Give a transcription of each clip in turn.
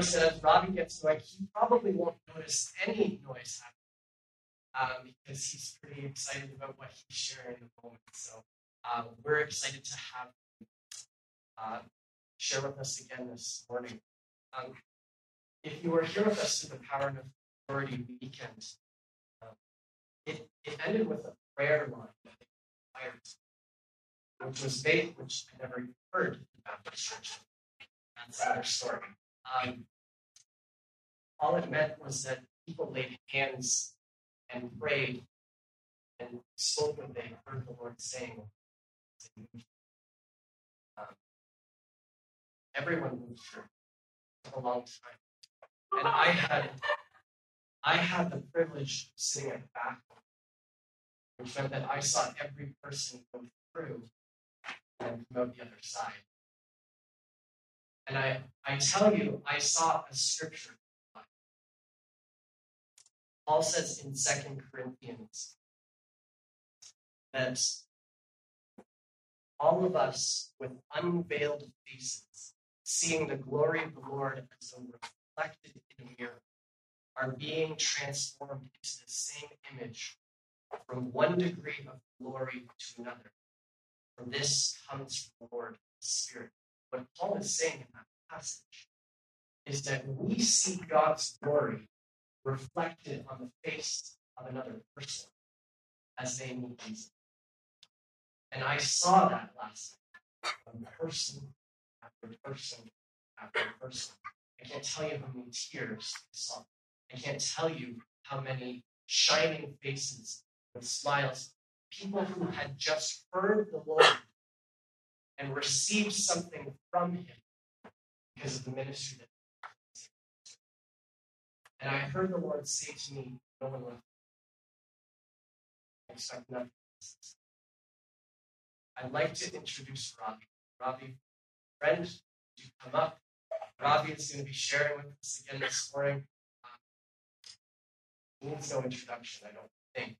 that as Robbie gets like he probably won't notice any noise happening um, because he's pretty excited about what he's sharing in the moment. So uh, we're excited to have him uh, share with us again this morning. Um, if you were here with us through the Power and Authority weekend, um, it, it ended with a prayer line which was faith, which I never heard in Baptist church. That's another story. Um, all it meant was that people laid hands and prayed and spoke what they heard the Lord saying. Um, everyone moved through a long time, and I had I had the privilege of sitting at the back, which meant that I saw every person go through and come out the other side. And I, I tell you, I saw a scripture. Paul says in Second Corinthians that all of us with unveiled faces, seeing the glory of the Lord as though reflected in a mirror, are being transformed into the same image from one degree of glory to another. For this comes from the Lord, the Spirit. What Paul is saying in that passage is that we see God's glory reflected on the face of another person as they meet Jesus. And I saw that last night from person after person after person. I can't tell you how many tears I saw. I can't tell you how many shining faces with smiles. People who had just heard the Lord and received something from him because of the ministry that and I heard the Lord say to me, No one left. I expect nothing. I'd like to introduce Robbie. Robbie, friend, you come up? Robbie is going to be sharing with us again this morning. Um, needs no introduction, I don't think.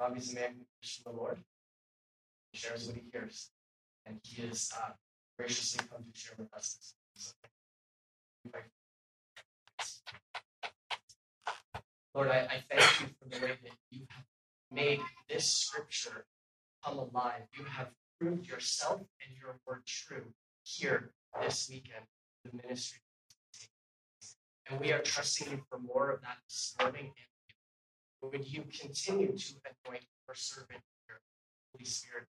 Robbie's a man who hears from the Lord. He shares what he hears. And he is uh, graciously come to share with us this. Lord, I, I thank you for the way that you have made this scripture come alive. You have proved yourself and your word true here this weekend, the ministry. And we are trusting you for more of that this morning. And would you continue to anoint your servant, your Holy Spirit,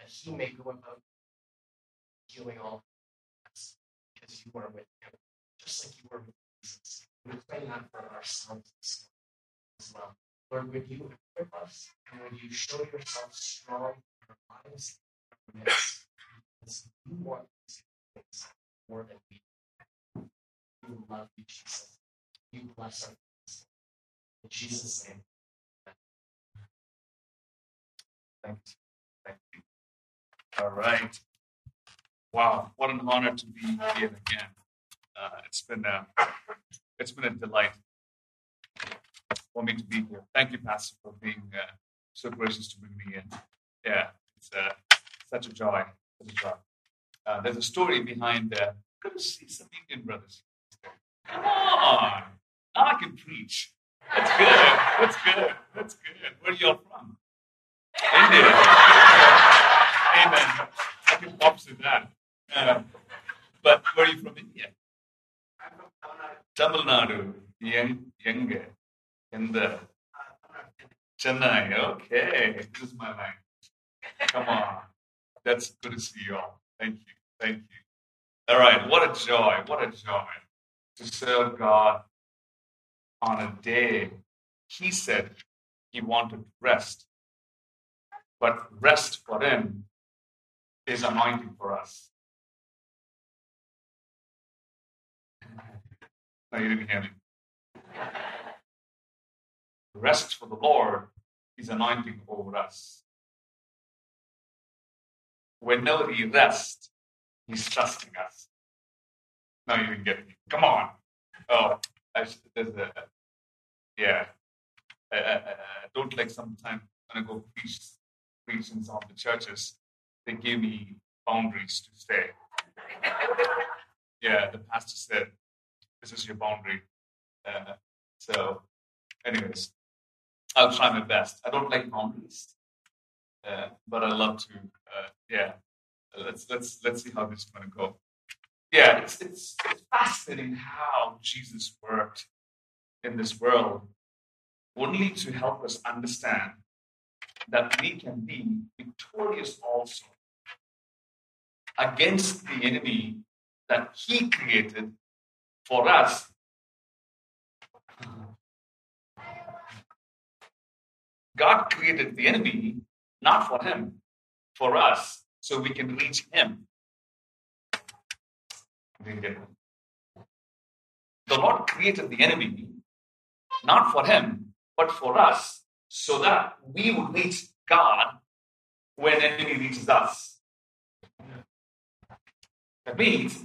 that he may go about healing all us because you are with him, just like you were with Jesus. We claim that for ourselves as well. Lord, would you equip us and would you show yourself strong in our lives and Because you want these things more than we do. We love you, Jesus. You bless our lives. In Jesus' name. Thank. Thank you. All right. Wow, what an honor to be here again. Uh, it's been a, it's been a delight for me to be here. Thank you, Pastor, for being uh, so gracious to bring me in. Yeah, it's uh, such a joy. Such a joy. Uh, there's a story behind. Uh, good to see some Indian brothers. Come on, now I can preach. That's good. That's good. That's good. Where are you all from? India. Amen. I can props with that. Uh, but where are you from India? I'm from Tamil Nadu. Young, younger. In the Chennai. Okay. This is my language. Come on. That's good to see you all. Thank you. Thank you. All right. What a joy. What a joy to serve God on a day he said he wanted rest. But rest for him is anointing for us. No, you didn't hear me. Rest for the Lord is anointing over us. Whenever He rests, He's trusting us. No, you didn't get me. Come on. Oh, I, there's a, yeah. I, I, I don't like sometimes when I go preach, preach in some of the churches, they give me boundaries to stay. yeah, the pastor said, this is your boundary. Uh, so, anyways, I'll try my best. I don't like boundaries, uh, but I love to. Uh, yeah, let's let's let's see how this is going to go. Yeah, it's, it's it's fascinating how Jesus worked in this world, only to help us understand that we can be victorious also against the enemy that he created for us. God created the enemy not for him, for us, so we can reach him. The Lord created the enemy not for him, but for us, so that we would reach God when enemy reaches us. That means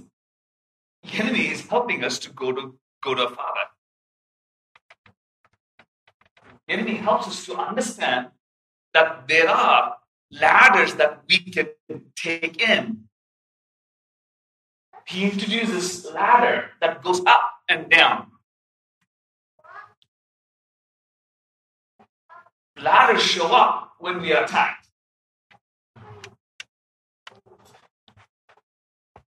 the enemy is helping us to go to go to Father. The enemy helps us to understand that there are ladders that we can take in. He introduces ladder that goes up and down. Ladders show up when we are attacked.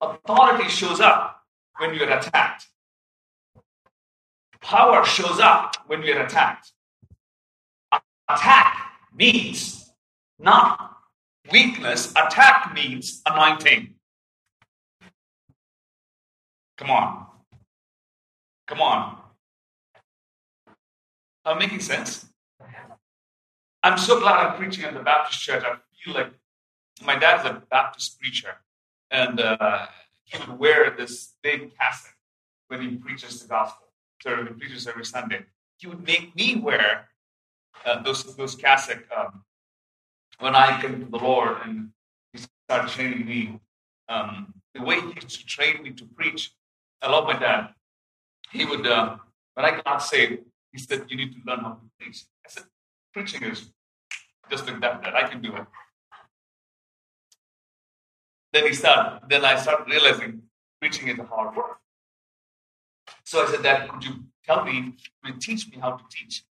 Authority shows up when we are attacked. Power shows up when we are attacked. Attack means not weakness, attack means anointing. Come on. Come on. Am making sense? I'm so glad I'm preaching at the Baptist church. I feel like my dad's a Baptist preacher, and uh, he would wear this big cassock when he preaches the gospel. So he preaches every Sunday. He would make me wear uh, those those cassock um, when I came to the Lord, and he started training me. Um, the way he used to train me to preach, I love my dad. He would, uh, when I got saved, he said, "You need to learn how to preach." I said, "Preaching is just like that. That I can do it." Then he started. Then I started realizing preaching is a hard work. So I said, Dad, could you tell me, could you teach me how to teach?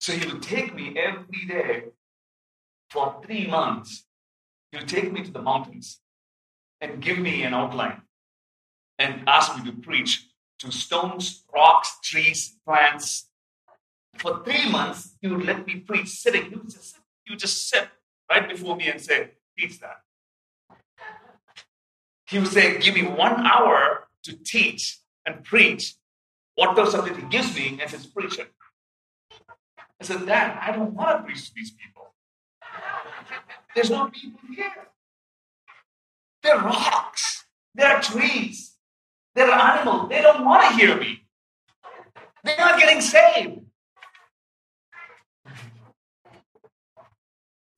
So he would take me every day for three months. He would take me to the mountains and give me an outline and ask me to preach to stones, rocks, trees, plants. For three months, he would let me preach sitting. He would just, he would just sit right before me and say, teach that. He would say, give me one hour to teach and preach whatever subject he gives me and says, preach it. I said, Dad, I don't want to preach to these people. There's no people here. They're rocks. They're trees. They're animals. They don't want to hear me. They're not getting saved.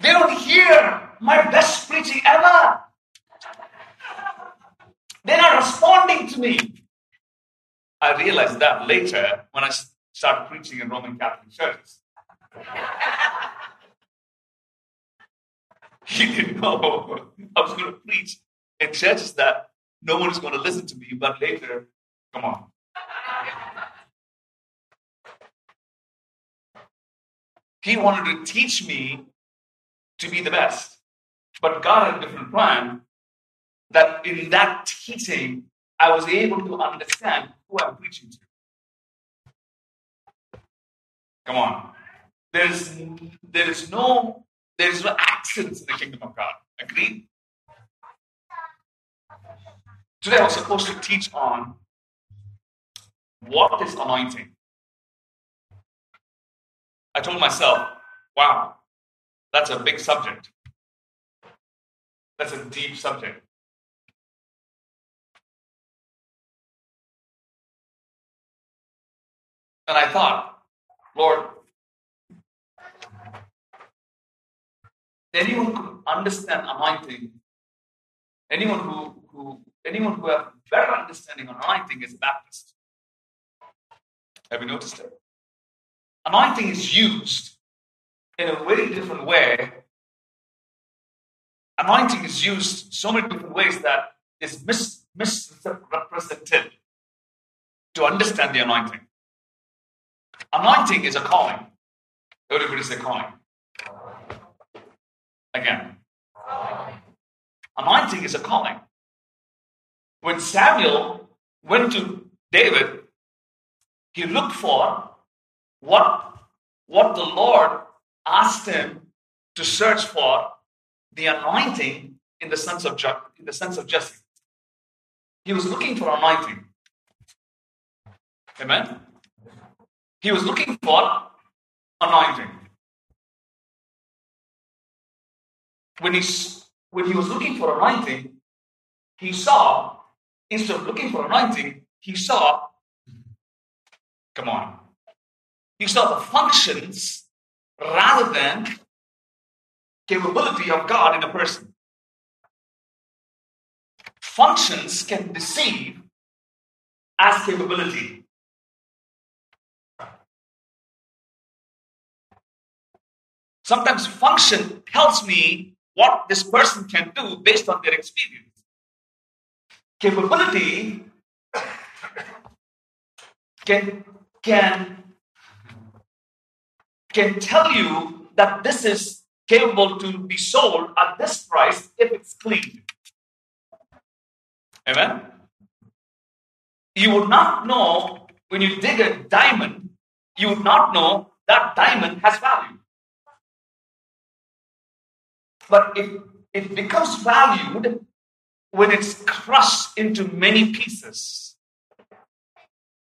They don't hear my best preaching ever. They're not responding to me. I realized that later when I started preaching in Roman Catholic churches. he didn't know I was going to preach in churches that no one is going to listen to me, but later, come on. He wanted to teach me to be the best. But God had a different plan that in that teaching, I was able to understand who I'm preaching to. Come on. There's there is no there is no accents in the kingdom of God. Agreed? Today I was supposed to teach on what is anointing. I told myself, wow, that's a big subject. That's a deep subject. And I thought, Lord, anyone could understand anointing, anyone who, who anyone who has better understanding on anointing is a Baptist. Have you noticed it? Anointing is used in a very different way. Anointing is used so many different ways that is mis misrepresented to understand the anointing. Anointing is a calling. Everybody say calling. Again. Anointing is a calling. When Samuel went to David, he looked for what, what the Lord asked him to search for the anointing in the sense of in the sense of Jesse. He was looking for anointing. Amen. He was looking for anointing. When he when he was looking for anointing, he saw instead of looking for anointing, he saw. Come on. He saw the functions rather than capability of God in a person. Functions can deceive as capability. Sometimes function tells me what this person can do based on their experience. Capability can, can, can tell you that this is capable to be sold at this price if it's clean. Amen? You would not know when you dig a diamond, you would not know that diamond has value. But it, it becomes valued when it's crushed into many pieces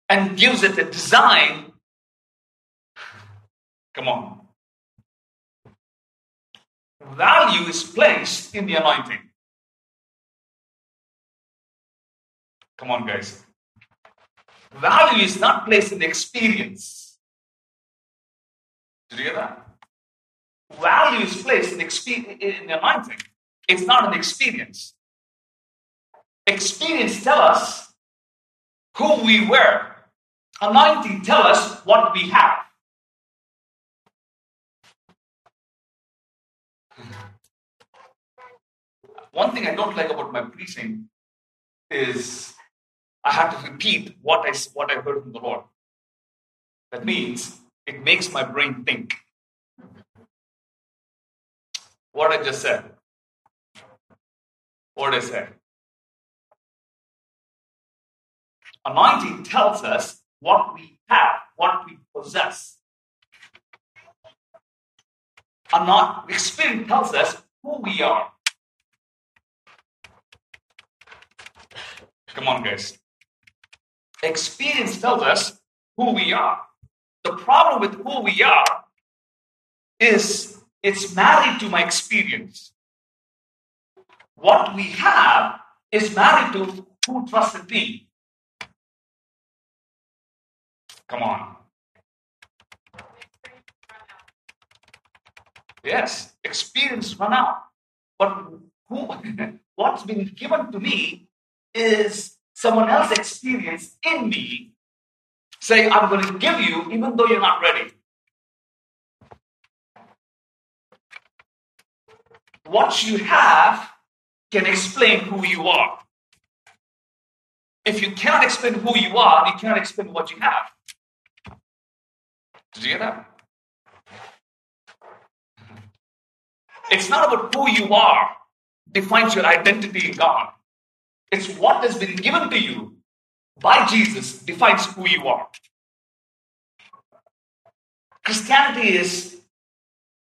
and gives it a design. Come on. Value is placed in the anointing. Come on, guys. Value is not placed in experience. Did you hear that? Value is placed in, expe- in the anointing. It's not an experience. Experience tell us who we were. Anointing tell us what we have. One thing I don't like about my preaching is I have to repeat what I, what I heard from the Lord. That means it makes my brain think. What I just said. What I said. Anointing tells us what we have, what we possess. Not, experience tells us who we are. Come on, guys. Experience tells us who we are. The problem with who we are is it's married to my experience. What we have is married to who trusted me. Come on. Yes, experience run out. But who, what's been given to me is someone else's experience in me say, I'm going to give you even though you're not ready. What you have can explain who you are. If you cannot explain who you are, you cannot explain what you have. Did you get that? It's not about who you are defines your identity in God. It's what has been given to you by Jesus defines who you are. Christianity is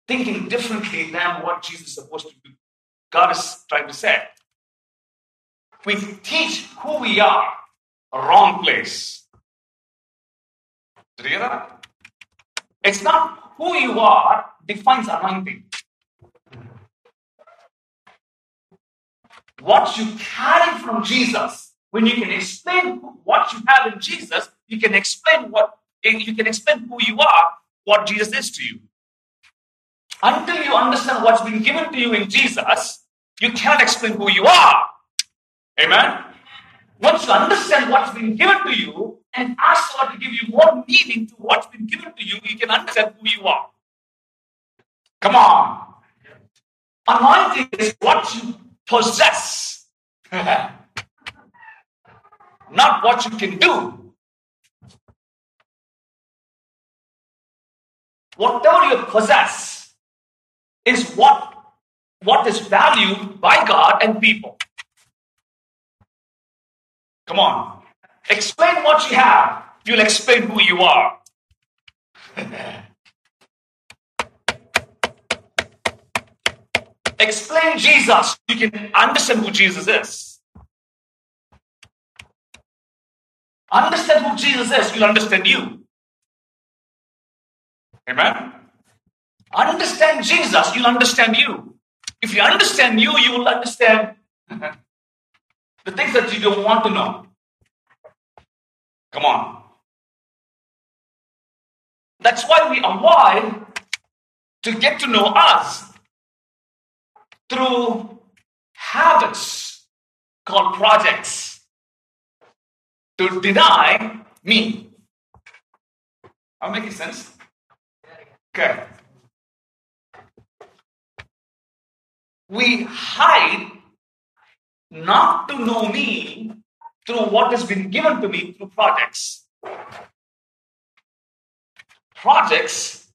thinking differently than what Jesus is supposed to do. God is trying to say. We teach who we are, a wrong place. Did you hear that? It's not who you are defines anointing. What you carry from Jesus, when you can explain what you have in Jesus, you can explain what you can explain who you are, what Jesus is to you. Until you understand what's been given to you in Jesus, you cannot explain who you are. Amen. Once you understand what's been given to you and ask God to give you more meaning to what's been given to you, you can understand who you are. Come on. Anointing is what you possess. not what you can do. Whatever you possess is what, what is valued by God and people. Come on. Explain what you have. You'll explain who you are. Explain Jesus. You can understand who Jesus is. Understand who Jesus is, you'll understand you. Amen? Understand Jesus, you'll understand you. If you understand you, you will understand the things that you don't want to know. Come on. That's why we avoid to get to know us through habits called projects to deny me. Am making sense? Okay. We hide not to know me through what has been given to me through projects. Projects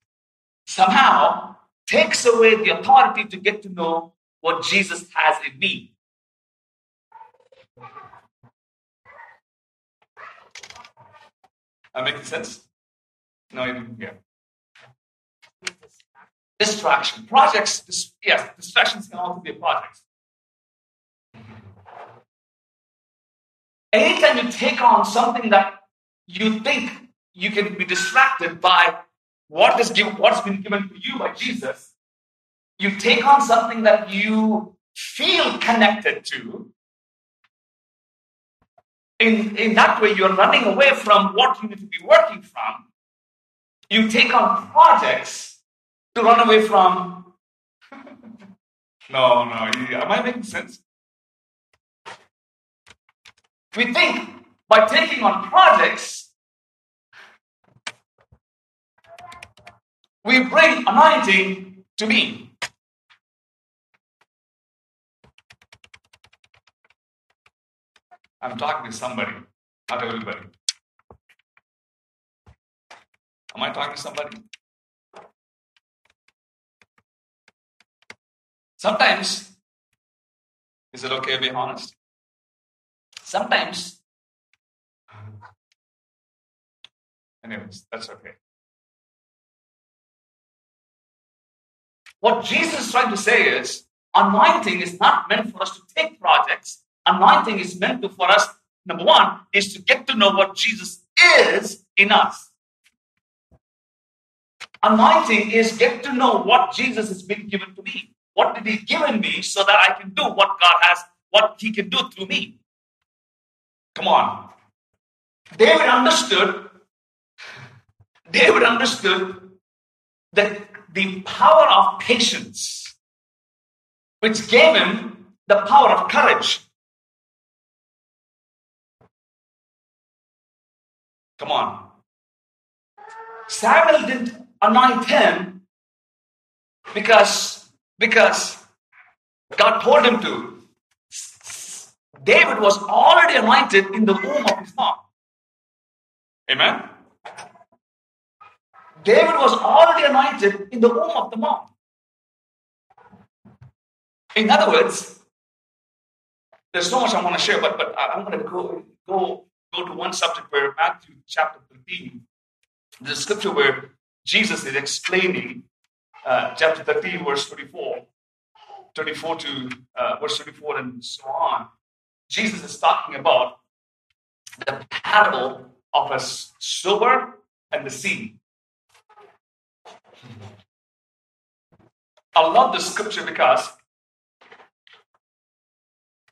somehow takes away the authority to get to know what Jesus has in me. Am I making sense? No, you didn't hear. Distraction. Projects, yes, distractions can also be a project. Anytime you take on something that you think you can be distracted by what is given, what's been given to you by Jesus, you take on something that you feel connected to. In, in that way, you're running away from what you need to be working from. You take on projects to run away from. no, no. Am I making sense? We think by taking on projects, we bring anointing to me. I'm talking to somebody, not everybody. Am I talking to somebody? Sometimes, is it okay to be honest? Sometimes, anyways, that's okay. What Jesus is trying to say is anointing is not meant for us to take projects. Anointing is meant to for us, number one, is to get to know what Jesus is in us. Anointing is get to know what Jesus has been given to me. What did he give in me so that I can do what God has, what he can do through me? Come on. David understood, David understood that the power of patience, which gave him the power of courage. Come on. Samuel didn't anoint him because, because God told him to. David was already anointed in the womb of his mom. Amen. David was already anointed in the womb of the mom. In other words, there's so much I want to share, but, but I'm going to go, go, go to one subject where Matthew chapter 13, the scripture where Jesus is explaining uh, chapter 13, verse 24, 24 to uh, verse 24, and so on. Jesus is talking about the parable of a sower and the seed. I love this scripture because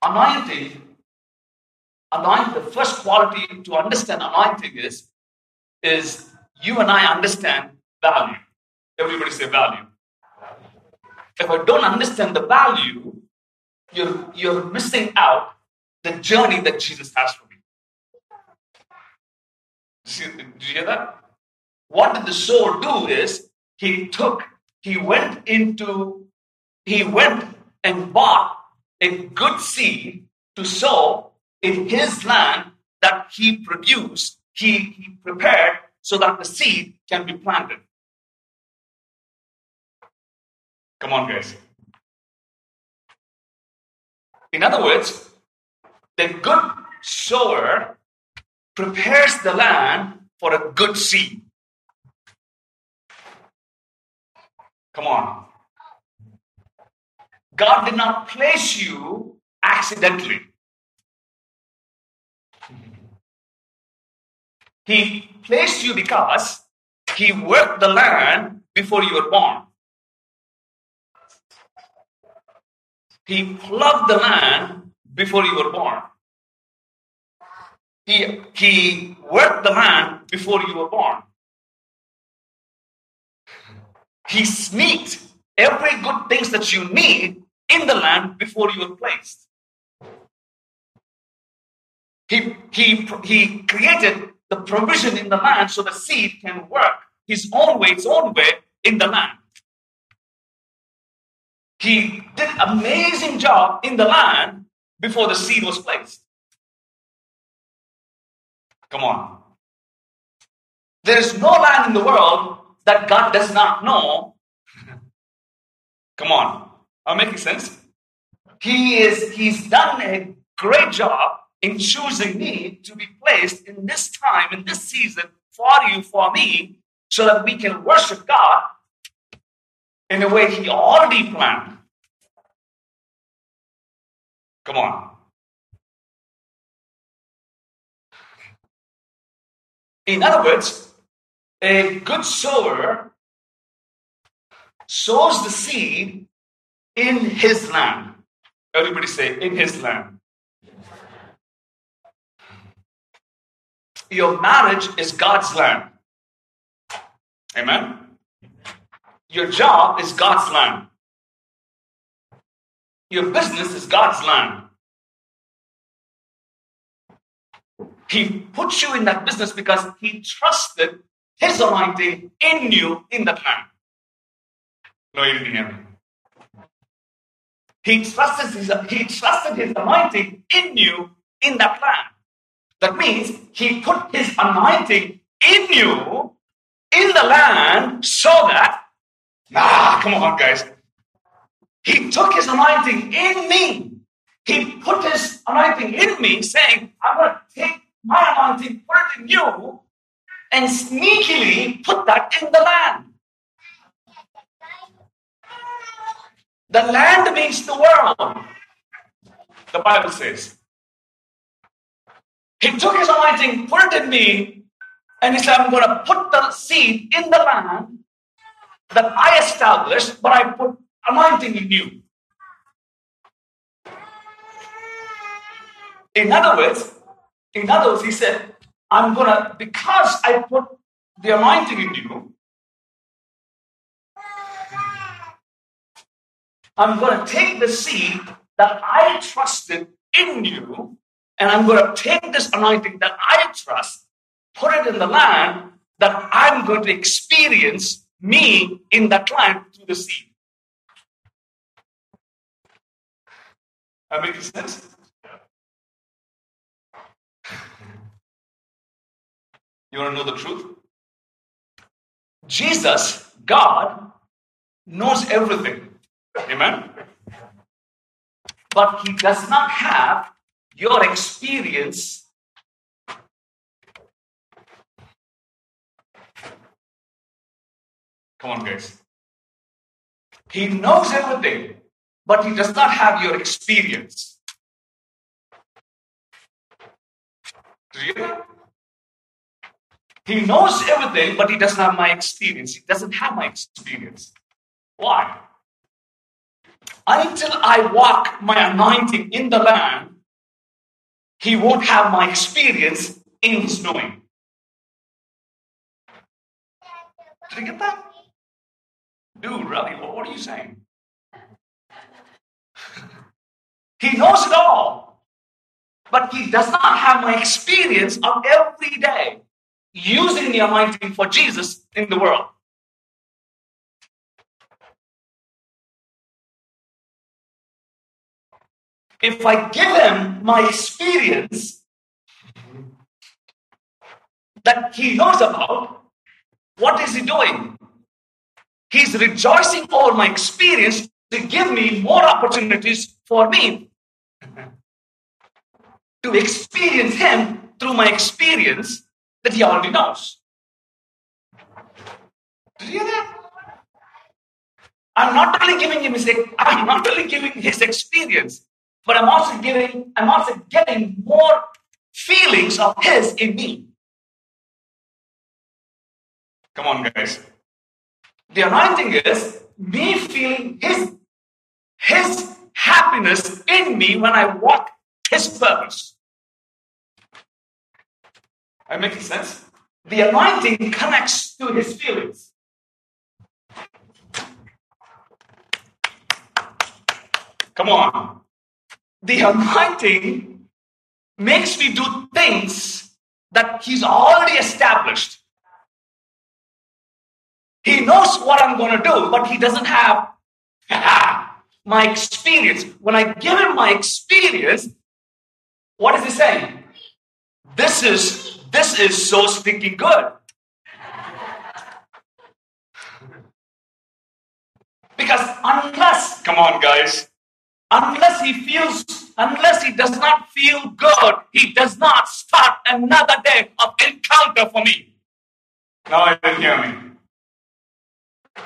anointing, anointing, the first quality to understand anointing is, is you and I understand value. Everybody say value. If I don't understand the value, you're, you're missing out the journey that Jesus has for me. Did you hear that? What did the soul do is he took, he went into, he went and bought a good seed to sow in his land that he produced, he, he prepared so that the seed can be planted. Come on, guys. In other words, the good sower prepares the land for a good seed. Come on. God did not place you accidentally. He placed you because He worked the land before you were born. He plowed the land before you were born. He, he worked the land before you were born. He sneaked every good things that you need in the land before you were placed. He, he, he created the provision in the land so the seed can work his own way, its own way in the land. He did amazing job in the land before the seed was placed. Come on. There is no land in the world that God does not know. Come on. I making sense? He is he's done a great job in choosing me to be placed in this time, in this season, for you, for me, so that we can worship God in a way He already planned. Come on. In other words, a good sower sows the seed in his land. Everybody say, in his land. Your marriage is God's land. Amen. Your job is God's land. Your business is God's land. He put you in that business because He trusted His anointing in you in that land. No, you didn't hear me. He trusted his, he trusted his anointing in you in that land. That means he put his anointing in you in the land so that, ah, come on, guys. He took his anointing in me. He put his anointing in me, saying, I'm going to take my anointing, put it in you, and sneakily put that in the land. The land means the world. The Bible says. He took his anointing, put it in me, and he said, I'm going to put the seed in the land that I established, but I put anointing in you. In other words, in other words, he said, I'm gonna, because I put the anointing in you, I'm gonna take the seed that I trusted in you, and I'm gonna take this anointing that I trust, put it in the land that I'm going to experience me in that land through the seed. That makes sense? You want to know the truth? Jesus, God, knows everything. Amen? But He does not have your experience. Come on, guys. He knows everything, but He does not have your experience. Do you know? He knows everything, but he doesn't have my experience. He doesn't have my experience. Why? Until I walk my anointing in the land, he won't have my experience in his knowing. Did you get that? Dude, Ravi, what are you saying? he knows it all, but he does not have my experience of every day using the anointing for Jesus in the world. If I give him my experience, that he knows about, what is he doing? He's rejoicing over my experience to give me more opportunities for me to experience him through my experience that he already knows. Did you hear that? I'm not only giving him his I'm not only giving his experience, but I'm also giving, I'm also getting more feelings of his in me. Come on, guys. The anointing is me feeling his his happiness in me when I walk his purpose. Am I making sense? The anointing connects to his feelings. Come on. The anointing makes me do things that he's already established. He knows what I'm going to do, but he doesn't have my experience. When I give him my experience, what is he saying? This is this is so stinking good. Because unless, come on, guys, unless he feels, unless he does not feel good, he does not start another day of encounter for me. Now I didn't hear me.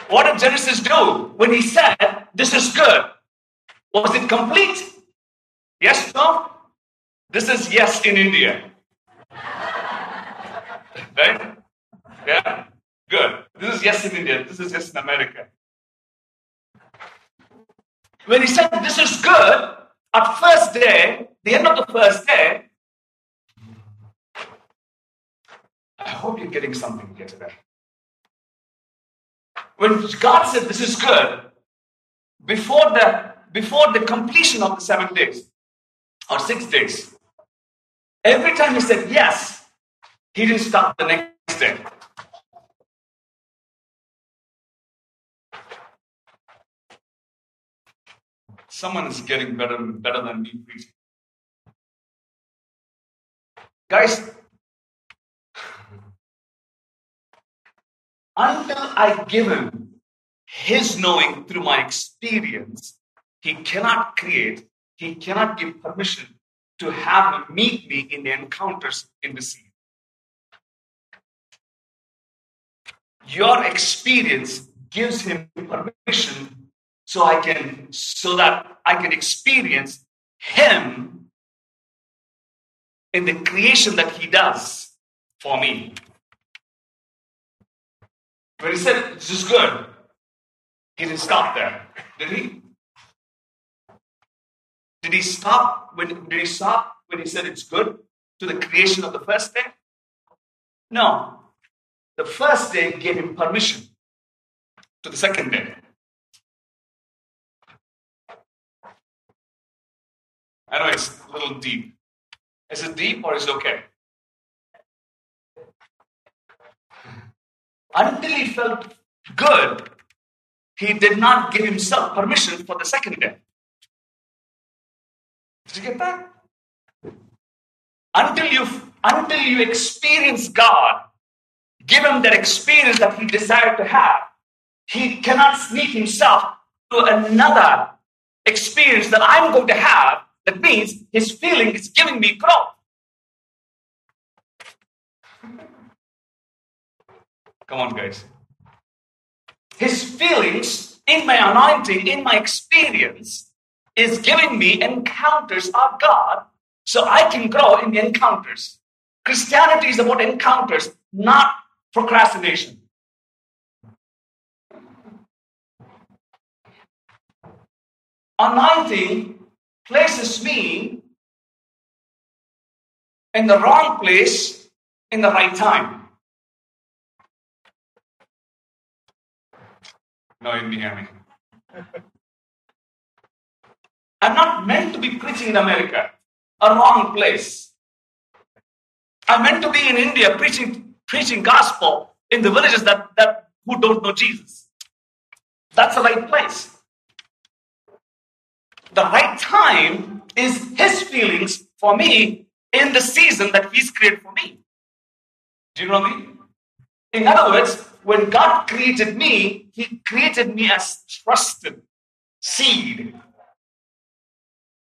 What did Genesis do when he said, This is good? Was it complete? Yes, no? This is yes in India. Right? Yeah? Good. This is yes in India. This is yes in America. When he said this is good, at first day, the end of the first day, I hope you're getting something here today. When God said this is good, before the before the completion of the seven days or six days, every time he said yes, he didn't stop the next day. Someone is getting better better than me preaching. Guys, until I give him his knowing through my experience, he cannot create, he cannot give permission to have him meet me in the encounters in the sea. Your experience gives him permission so I can so that I can experience him in the creation that he does for me. When he said, This is good, he didn't stop there, did he? Did he stop when did he stop when he said it's good to the creation of the first day? No. The first day gave him permission to the second day. I know it's a little deep. Is it deep or is it okay? until he felt good, he did not give himself permission for the second day. Did you get that? Until you until you experience God, give him that experience that he desired to have, he cannot sneak himself to another experience that I'm going to have. That means his feeling is giving me growth. Come on, guys. His feelings in my anointing, in my experience, is giving me encounters of God so I can grow in the encounters. Christianity is about encounters, not procrastination. Anointing places me in the wrong place in the right time. No, in Miami. I'm not meant to be preaching in America, a wrong place. I'm meant to be in India preaching preaching gospel in the villages that, that who don't know Jesus. That's the right place. The right time is his feelings for me in the season that he's created for me. Do you know me? In other words, when God created me, He created me as trusted seed.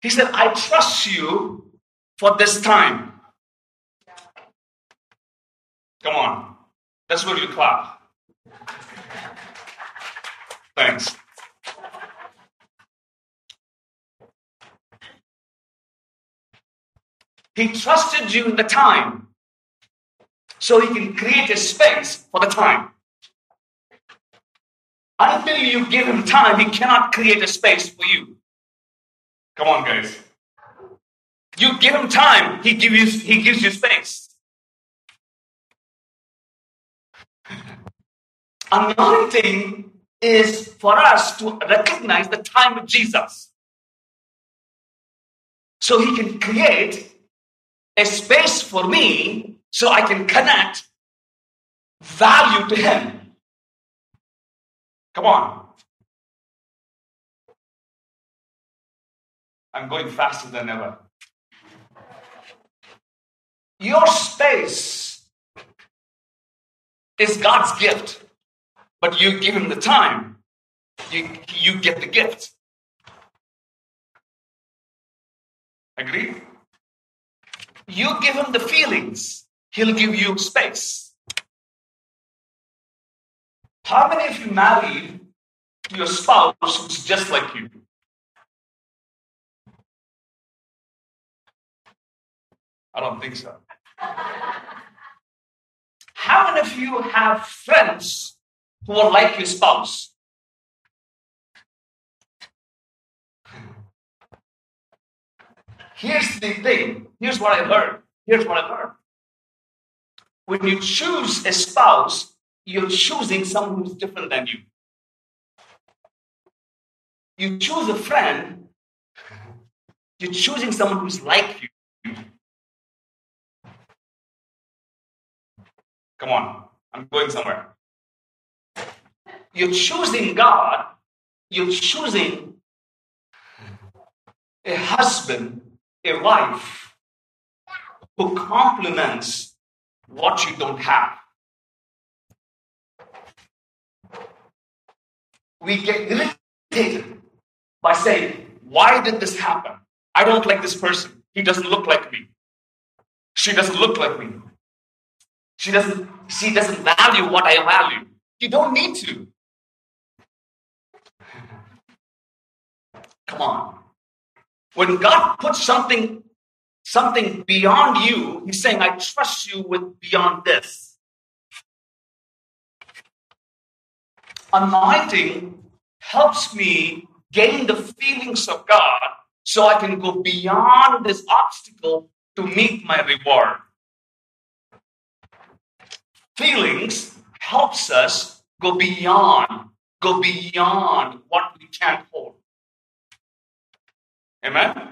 He said, I trust you for this time. Come on. That's where you clap. Thanks. He trusted you in the time so he can create a space for the time. Until you give him time, he cannot create a space for you. Come on, guys. You give him time, he gives you, he gives you space. Anointing is for us to recognize the time of Jesus. So he can create a space for me so I can connect value to him. Come on. I'm going faster than ever. Your space is God's gift, but you give him the time, you, you get the gift. Agree? You give him the feelings, he'll give you space. How many of you married your spouse who's just like you? I don't think so. How many of you have friends who are like your spouse? Here's the thing. Here's what I've learned. Here's what I've learned. When you choose a spouse, you're choosing someone who's different than you. You choose a friend, you're choosing someone who's like you. Come on, I'm going somewhere. You're choosing God, you're choosing a husband, a wife who complements what you don't have. We get irritated by saying, Why did this happen? I don't like this person. He doesn't look like me. She doesn't look like me. She doesn't, she doesn't value what I value. You don't need to. Come on. When God puts something something beyond you, he's saying, I trust you with beyond this. Anointing helps me gain the feelings of God so I can go beyond this obstacle to meet my reward. Feelings helps us go beyond, go beyond what we can't hold. Amen.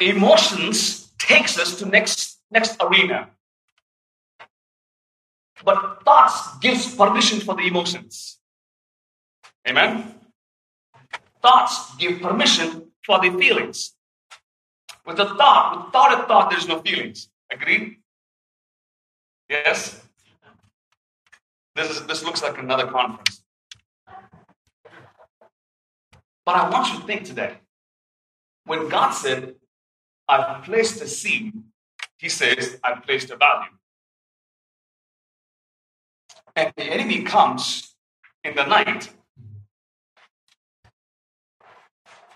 Emotions takes us to next next arena. But thoughts gives permission for the emotions. Amen. Thoughts give permission for the feelings. With a thought, without a thought, there's no feelings. Agreed? Yes? This, is, this looks like another conference. But I want you to think today. When God said, I've placed a seed, He says, I've placed a value. And the enemy comes in the night.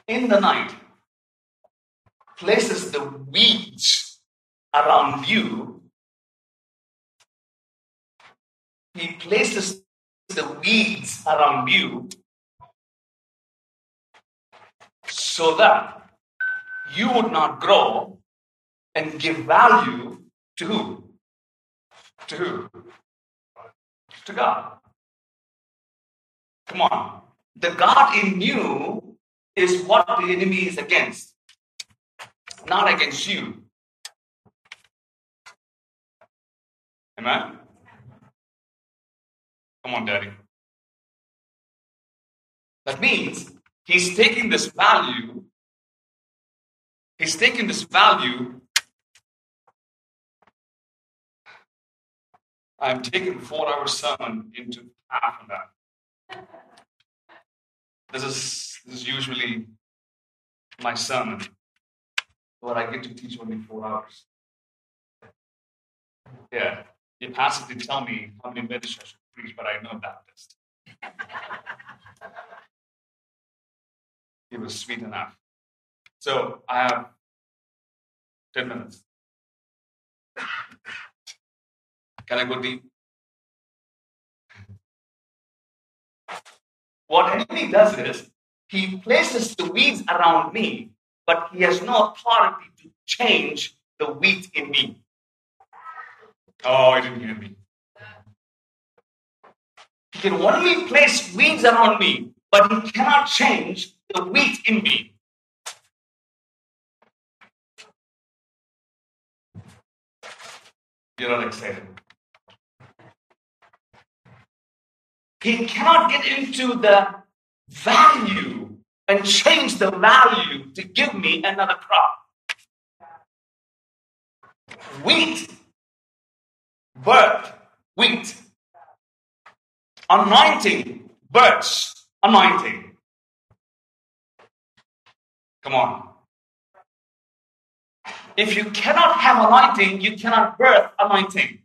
In the night, places the weeds around you He places the weeds around you so that you would not grow and give value to who? To who? To God. Come on. The God in you is what the enemy is against, not against you. Amen? Come on, Daddy. That means he's taking this value, he's taking this value I'm taking four hour sermon into half an hour. This is this is usually my sermon, but I get to teach only four hours. Yeah, the pastor did tell me how many minutes I should preach, but I know Baptist. he was sweet enough. So I have 10 minutes. Can I go deep? What enemy does is he places the weeds around me, but he has no authority to change the wheat in me. Oh, I didn't hear me. He can only place weeds around me, but he cannot change the wheat in me. You're not excited. He cannot get into the value and change the value to give me another crop. Wheat, birth, wheat. Anointing, birth, anointing. Come on. If you cannot have anointing, you cannot birth anointing.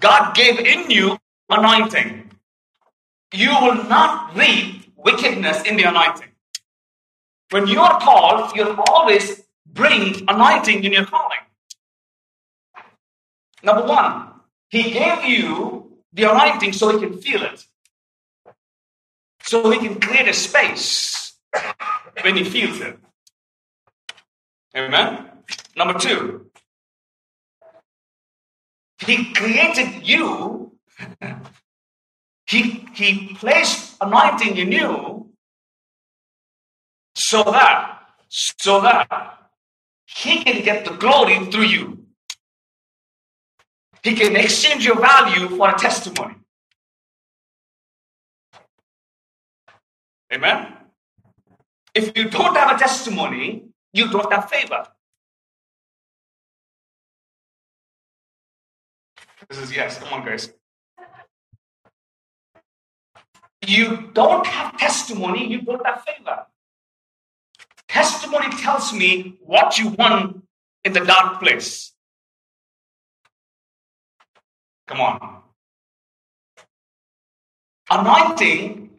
God gave in you anointing. You will not reap wickedness in the anointing. When you are called, you'll always bring anointing in your calling. Number one, He gave you the anointing so He can feel it. So He can create a space when He feels it. Amen. Number two, He created you. he, he placed anointing in you so that so that he can get the glory through you. He can exchange your value for a testimony. Amen. If you don't have a testimony, you don't have favor. This is yes. Come on, guys. You don't have testimony, you don't have favor. Testimony tells me what you won in the dark place. Come on. Anointing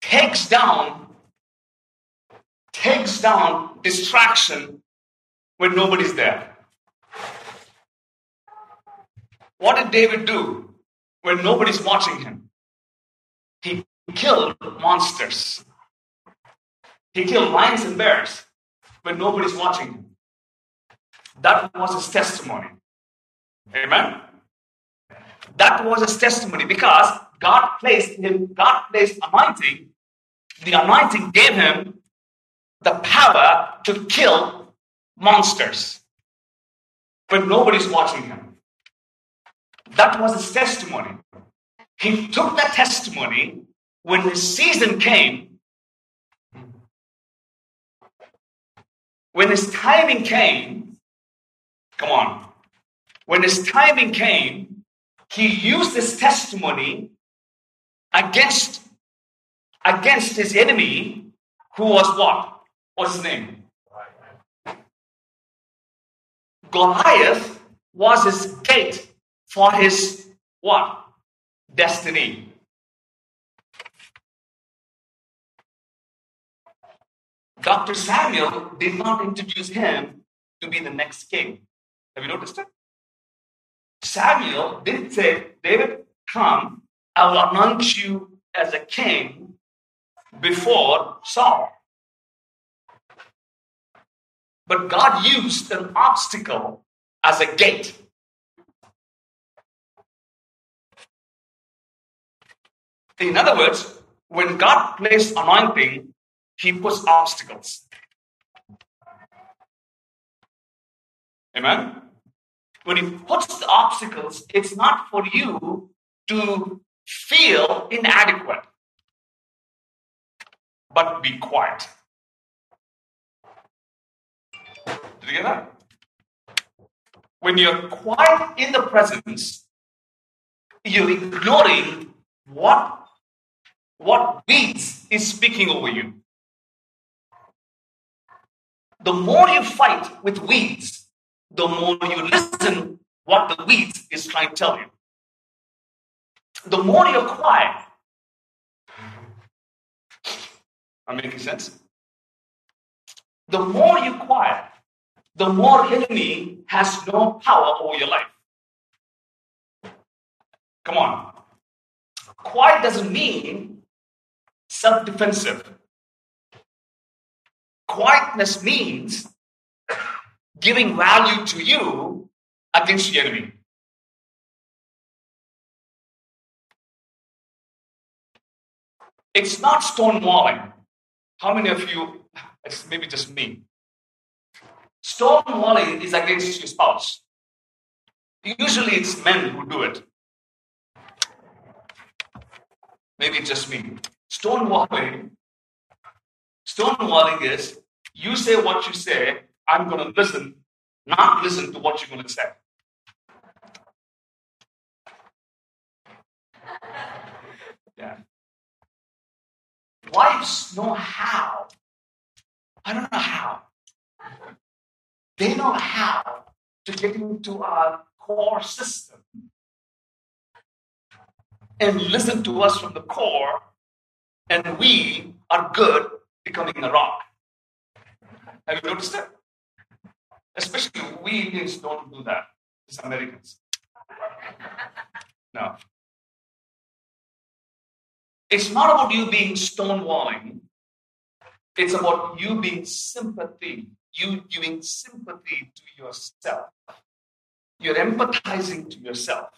takes down takes down distraction when nobody's there. What did David do when nobody's watching him? He killed monsters. He killed lions and bears when nobody's watching him. That was his testimony. Amen. That was his testimony because God placed him, God placed anointing. The anointing gave him the power to kill monsters when nobody's watching him. That was his testimony. He took that testimony when his season came, when his timing came. Come on. When his timing came, he used this testimony against against his enemy who was what What's his name? Goliath was his gate for his what? Destiny. Dr. Samuel did not introduce him to be the next king. Have you noticed it? Samuel did say, David, come, I will anoint you as a king before Saul. But God used an obstacle as a gate. In other words, when God placed anointing, he puts obstacles. Amen? When he puts the obstacles, it's not for you to feel inadequate, but be quiet. Did you get that? when you're quiet in the presence, you're ignoring what what weeds is speaking over you. The more you fight with weeds, the more you listen what the weeds is trying to tell you. The more you're quiet. I'm making sense? The more you quiet, the more enemy has no power over your life. Come on. Quiet doesn't mean self defensive. Quietness means giving value to you against the enemy. It's not stonewalling. How many of you, it's maybe just me, stonewalling is against your spouse. Usually it's men who do it. Maybe it's just me. Stonewalling, stonewalling is you say what you say, I'm going to listen, not listen to what you're going to say. Yeah. Wives know how. I don't know how. They know how to get into our core system and listen to us from the core, and we are good becoming a rock. Have you noticed that? Especially we Indians don't do that. It's Americans. No. It's not about you being stonewalling. It's about you being sympathy, you giving sympathy to yourself. You're empathizing to yourself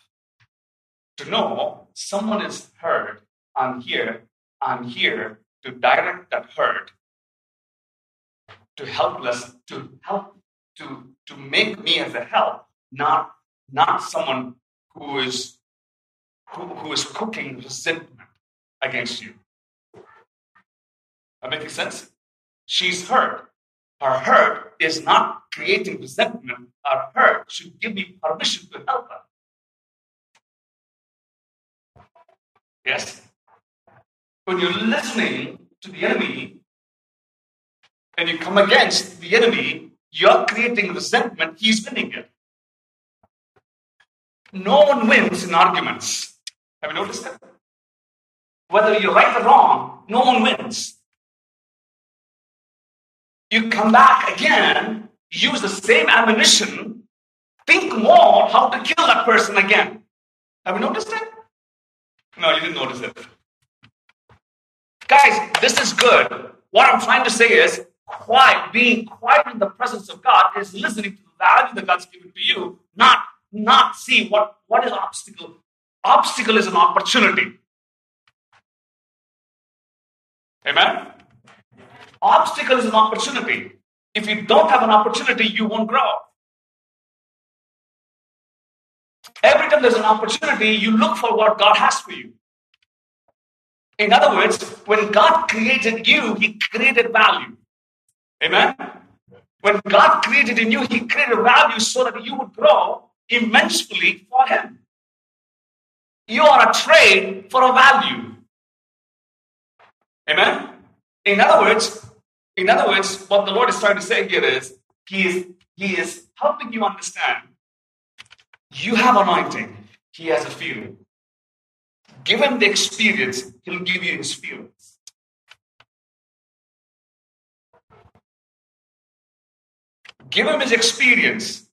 to know someone is hurt. I'm here. I'm here to direct that hurt, to help us, to help, to to make me as a help, not not someone who is who, who is cooking resentment against you. That making sense? She's hurt. Her hurt is not creating resentment. Her hurt should give me permission to help her. Yes? When you're listening to the enemy and you come against the enemy, you're creating resentment, he's winning it. No one wins in arguments. Have you noticed that? Whether you're right or wrong, no one wins. You come back again, use the same ammunition, think more how to kill that person again. Have you noticed it? No, you didn't notice it. Guys, this is good. What I'm trying to say is quiet, being quiet in the presence of God is listening to the value that God's given to you, not not see what, what is obstacle. Obstacle is an opportunity. Amen? Obstacle is an opportunity. If you don't have an opportunity, you won't grow. Every time there's an opportunity, you look for what God has for you. In other words, when God created you, He created value. Amen? When God created in you, He created value so that you would grow immensely for Him. You are a trade for a value. Amen? In other words, in other words, what the Lord is trying to say here is He is He is helping you understand you have anointing, He has a feeling. Give him the experience, he'll give you his feelings. Give him his experience.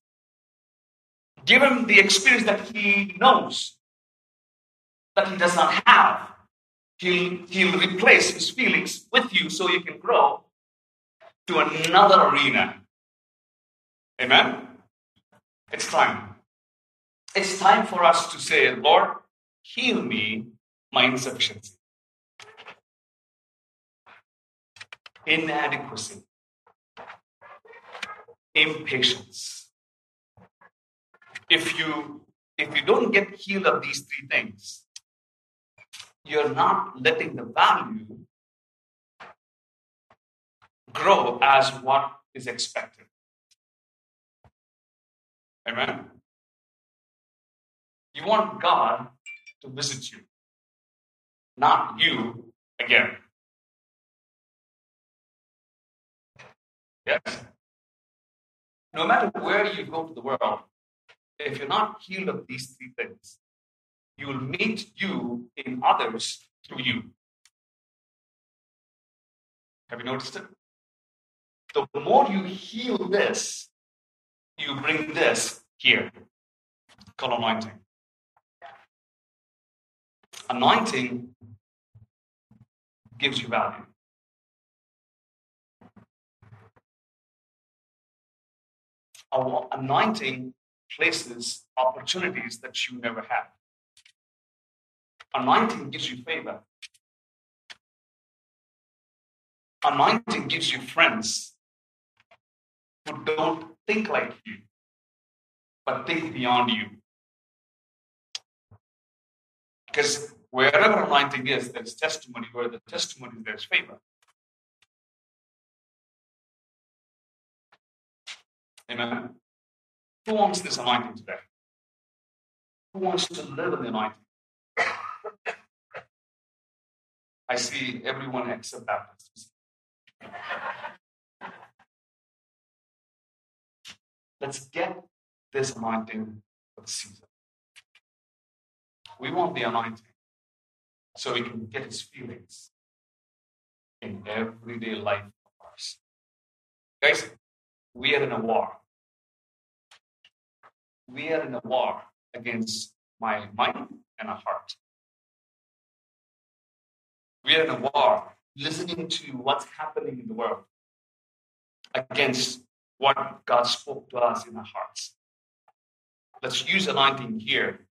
Give him the experience that he knows that he does not have. He'll, he'll replace his feelings with you so you can grow to another arena. Amen? It's time. It's time for us to say, Lord, heal me my insufficiency, inadequacy, impatience. If you if you don't get healed of these three things, you're not letting the value grow as what is expected. Amen. You want God to visit you, not you again. Yes. No matter where you go to the world, if you're not healed of these three things, you will meet you in others through you. Have you noticed it? The more you heal this, you bring this here called anointing. Anointing gives you value. Our anointing places opportunities that you never had. Anointing gives you favor. Anointing gives you friends who don't think like you, but think beyond you. Because wherever anointing is, there's testimony. Where the testimony is, there's favor. Amen. Who wants this anointing today? Who wants to live in the anointing? I see everyone except Baptists. Let's get this anointing for the season. We want the anointing so we can get his feelings in everyday life of ours. Guys, we are in a war. We are in a war against my mind and a heart. We are in a war listening to what's happening in the world against what God spoke to us in our hearts. Let's use anointing here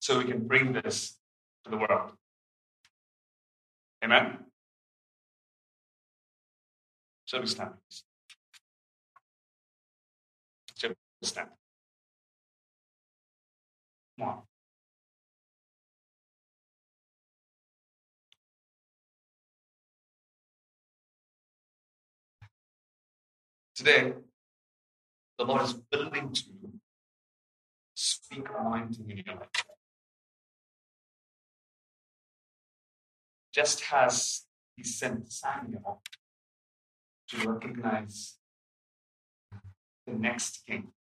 so we can bring this to the world. Amen? Shall we stand, stand? Come on. Today, the Lord is willing to speak anointing in your life. Just as he sent Samuel to recognize the next king,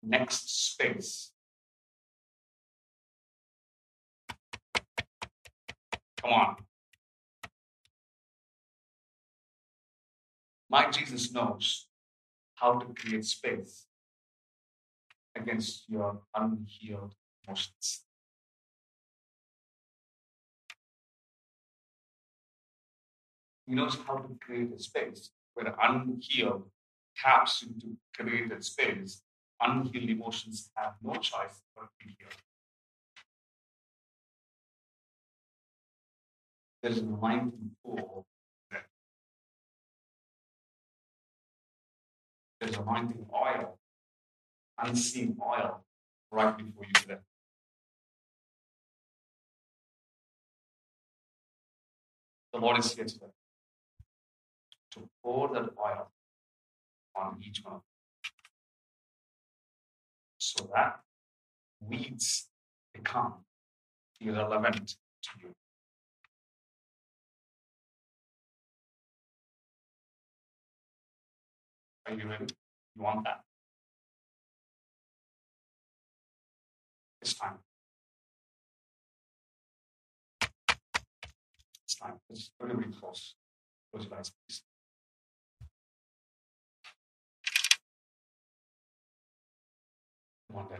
next space. Come on. My Jesus knows how to create space against your unhealed emotions. He knows how to create a space where unhealed taps into created space. Unhealed emotions have no choice but to be healed. There's a anointing pool There's anointing oil, unseen oil right before you today. The Lord is here today to pour that oil on each one so that weeds become irrelevant to you. You? You want that? It's time. It's time. It's really close. Close your eyes, please. One day.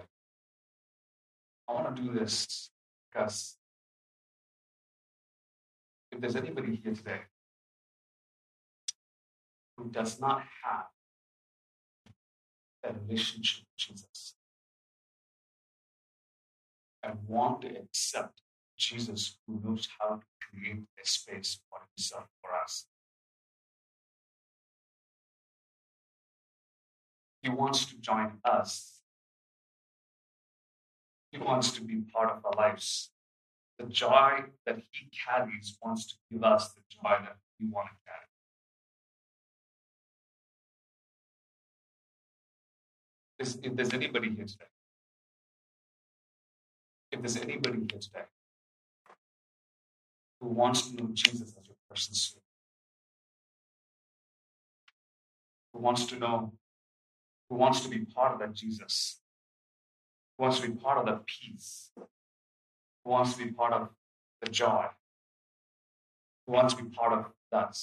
I want to do this because if there's anybody here today who does not have a relationship with Jesus and want to accept Jesus who knows how to create a space for himself for us. He wants to join us. He wants to be part of our lives. The joy that he carries wants to give us the joy that we want to carry. Is, if there's anybody here today, if there's anybody here today who wants to know Jesus as your personal Savior, who wants to know, who wants to be part of that Jesus, who wants to be part of that peace, who wants to be part of the joy, who wants to be part of that,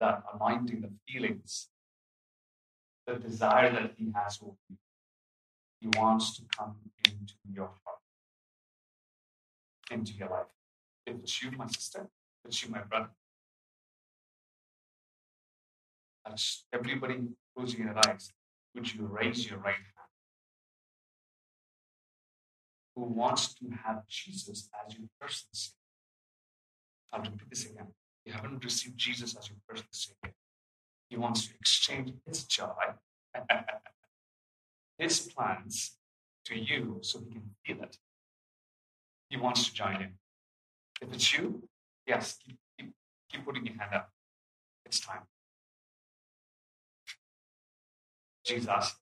that anointing, the feelings, the desire that He has over you. He wants to come into your heart, into your life. If it's you, my sister, if it's you, my brother. As everybody closing your eyes, would you raise your right hand? Who wants to have Jesus as your personal Savior? I'll repeat this again. You haven't received Jesus as your personal Savior. He wants to exchange His joy his plans to you so he can feel it. He wants to join in. If it's you, yes, keep, keep, keep putting your hand up. It's time. Jesus,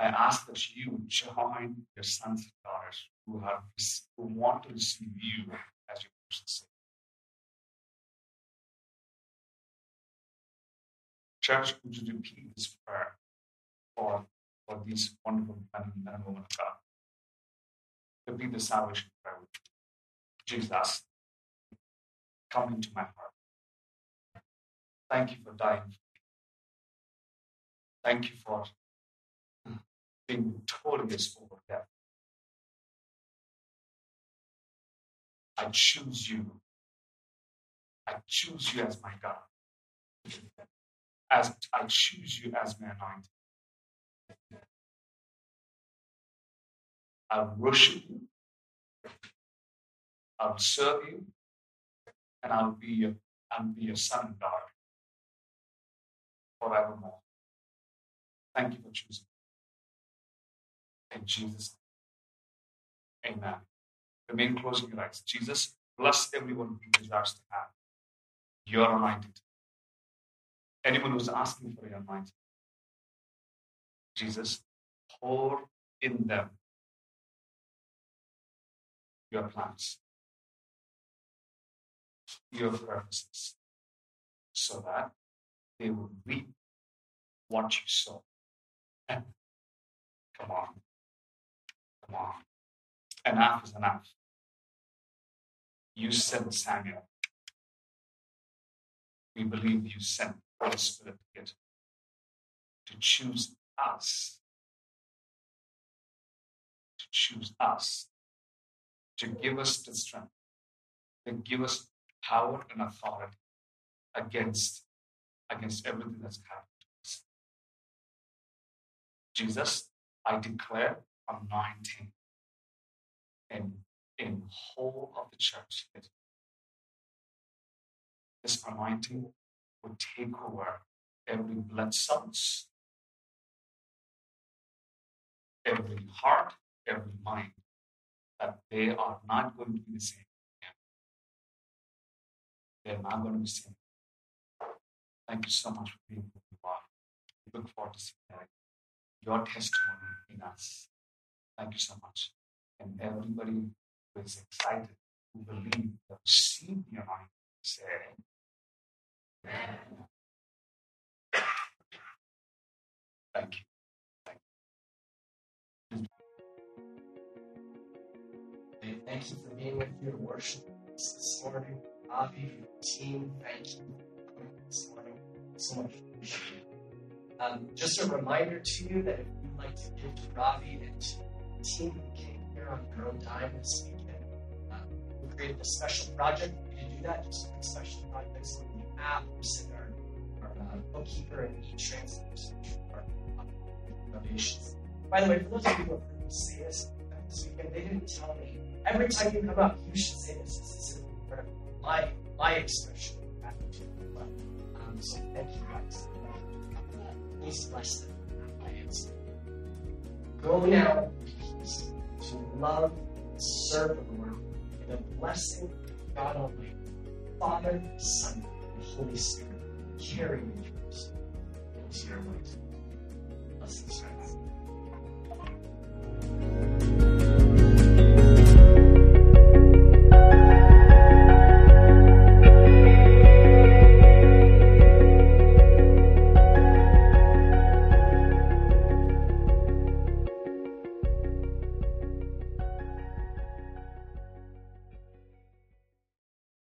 I ask that you join your sons and daughters who have who want to receive you as your personal Savior. Church, would you repeat this prayer for for these wonderful men and women of God. To be the salvation prayer. Jesus, come into my heart. Thank you for dying. Thank you for being victorious over death. I choose you. I choose you as my God. As I choose you as my anointed. I'll worship you. I'll serve you. And I'll be your, I'll be your son and daughter forevermore. Thank you for choosing. In Jesus' name. Amen. Remain closing your eyes. Jesus, bless everyone who desires to have your anointed. Anyone who's asking for your anointing. Jesus, pour in them your plans, your purposes, so that they will reap what you sow. come on. Come on. Enough is enough. You sent Samuel. We believe you sent the Spirit to choose us. To choose us to give us the strength, to give us power and authority against, against everything that's happened to us. Jesus, I declare anointing in, in whole of the church. This anointing would take over every blood cells, every heart, every mind, that they are not going to be the same. They're not going to be the same. Thank you so much for being who you are. We look forward to seeing your testimony in us. Thank you so much. And everybody who is excited, who believe, that receive the anointing, say, Thank you. Thank you for being with you to worship this morning. Ravi, team, thank you for coming this morning. So much appreciated. Um, just a reminder to you that if you'd like to give to Ravi and to the team who came here on their own dime this weekend, uh, we created a special project. for You can do that, just like special projects in the app, or send our, our uh, bookkeeper and e-translators our donations. By the way, for those of you who have heard me say this this weekend, they didn't tell me Every time you come up, you should say this. This is my my expression of gratitude. Um, so thank you guys. Please bless them. Go now to love and serve the Lord in the blessing of God Almighty, Father, Son, and Holy Spirit, carry you into your ways. Blessings.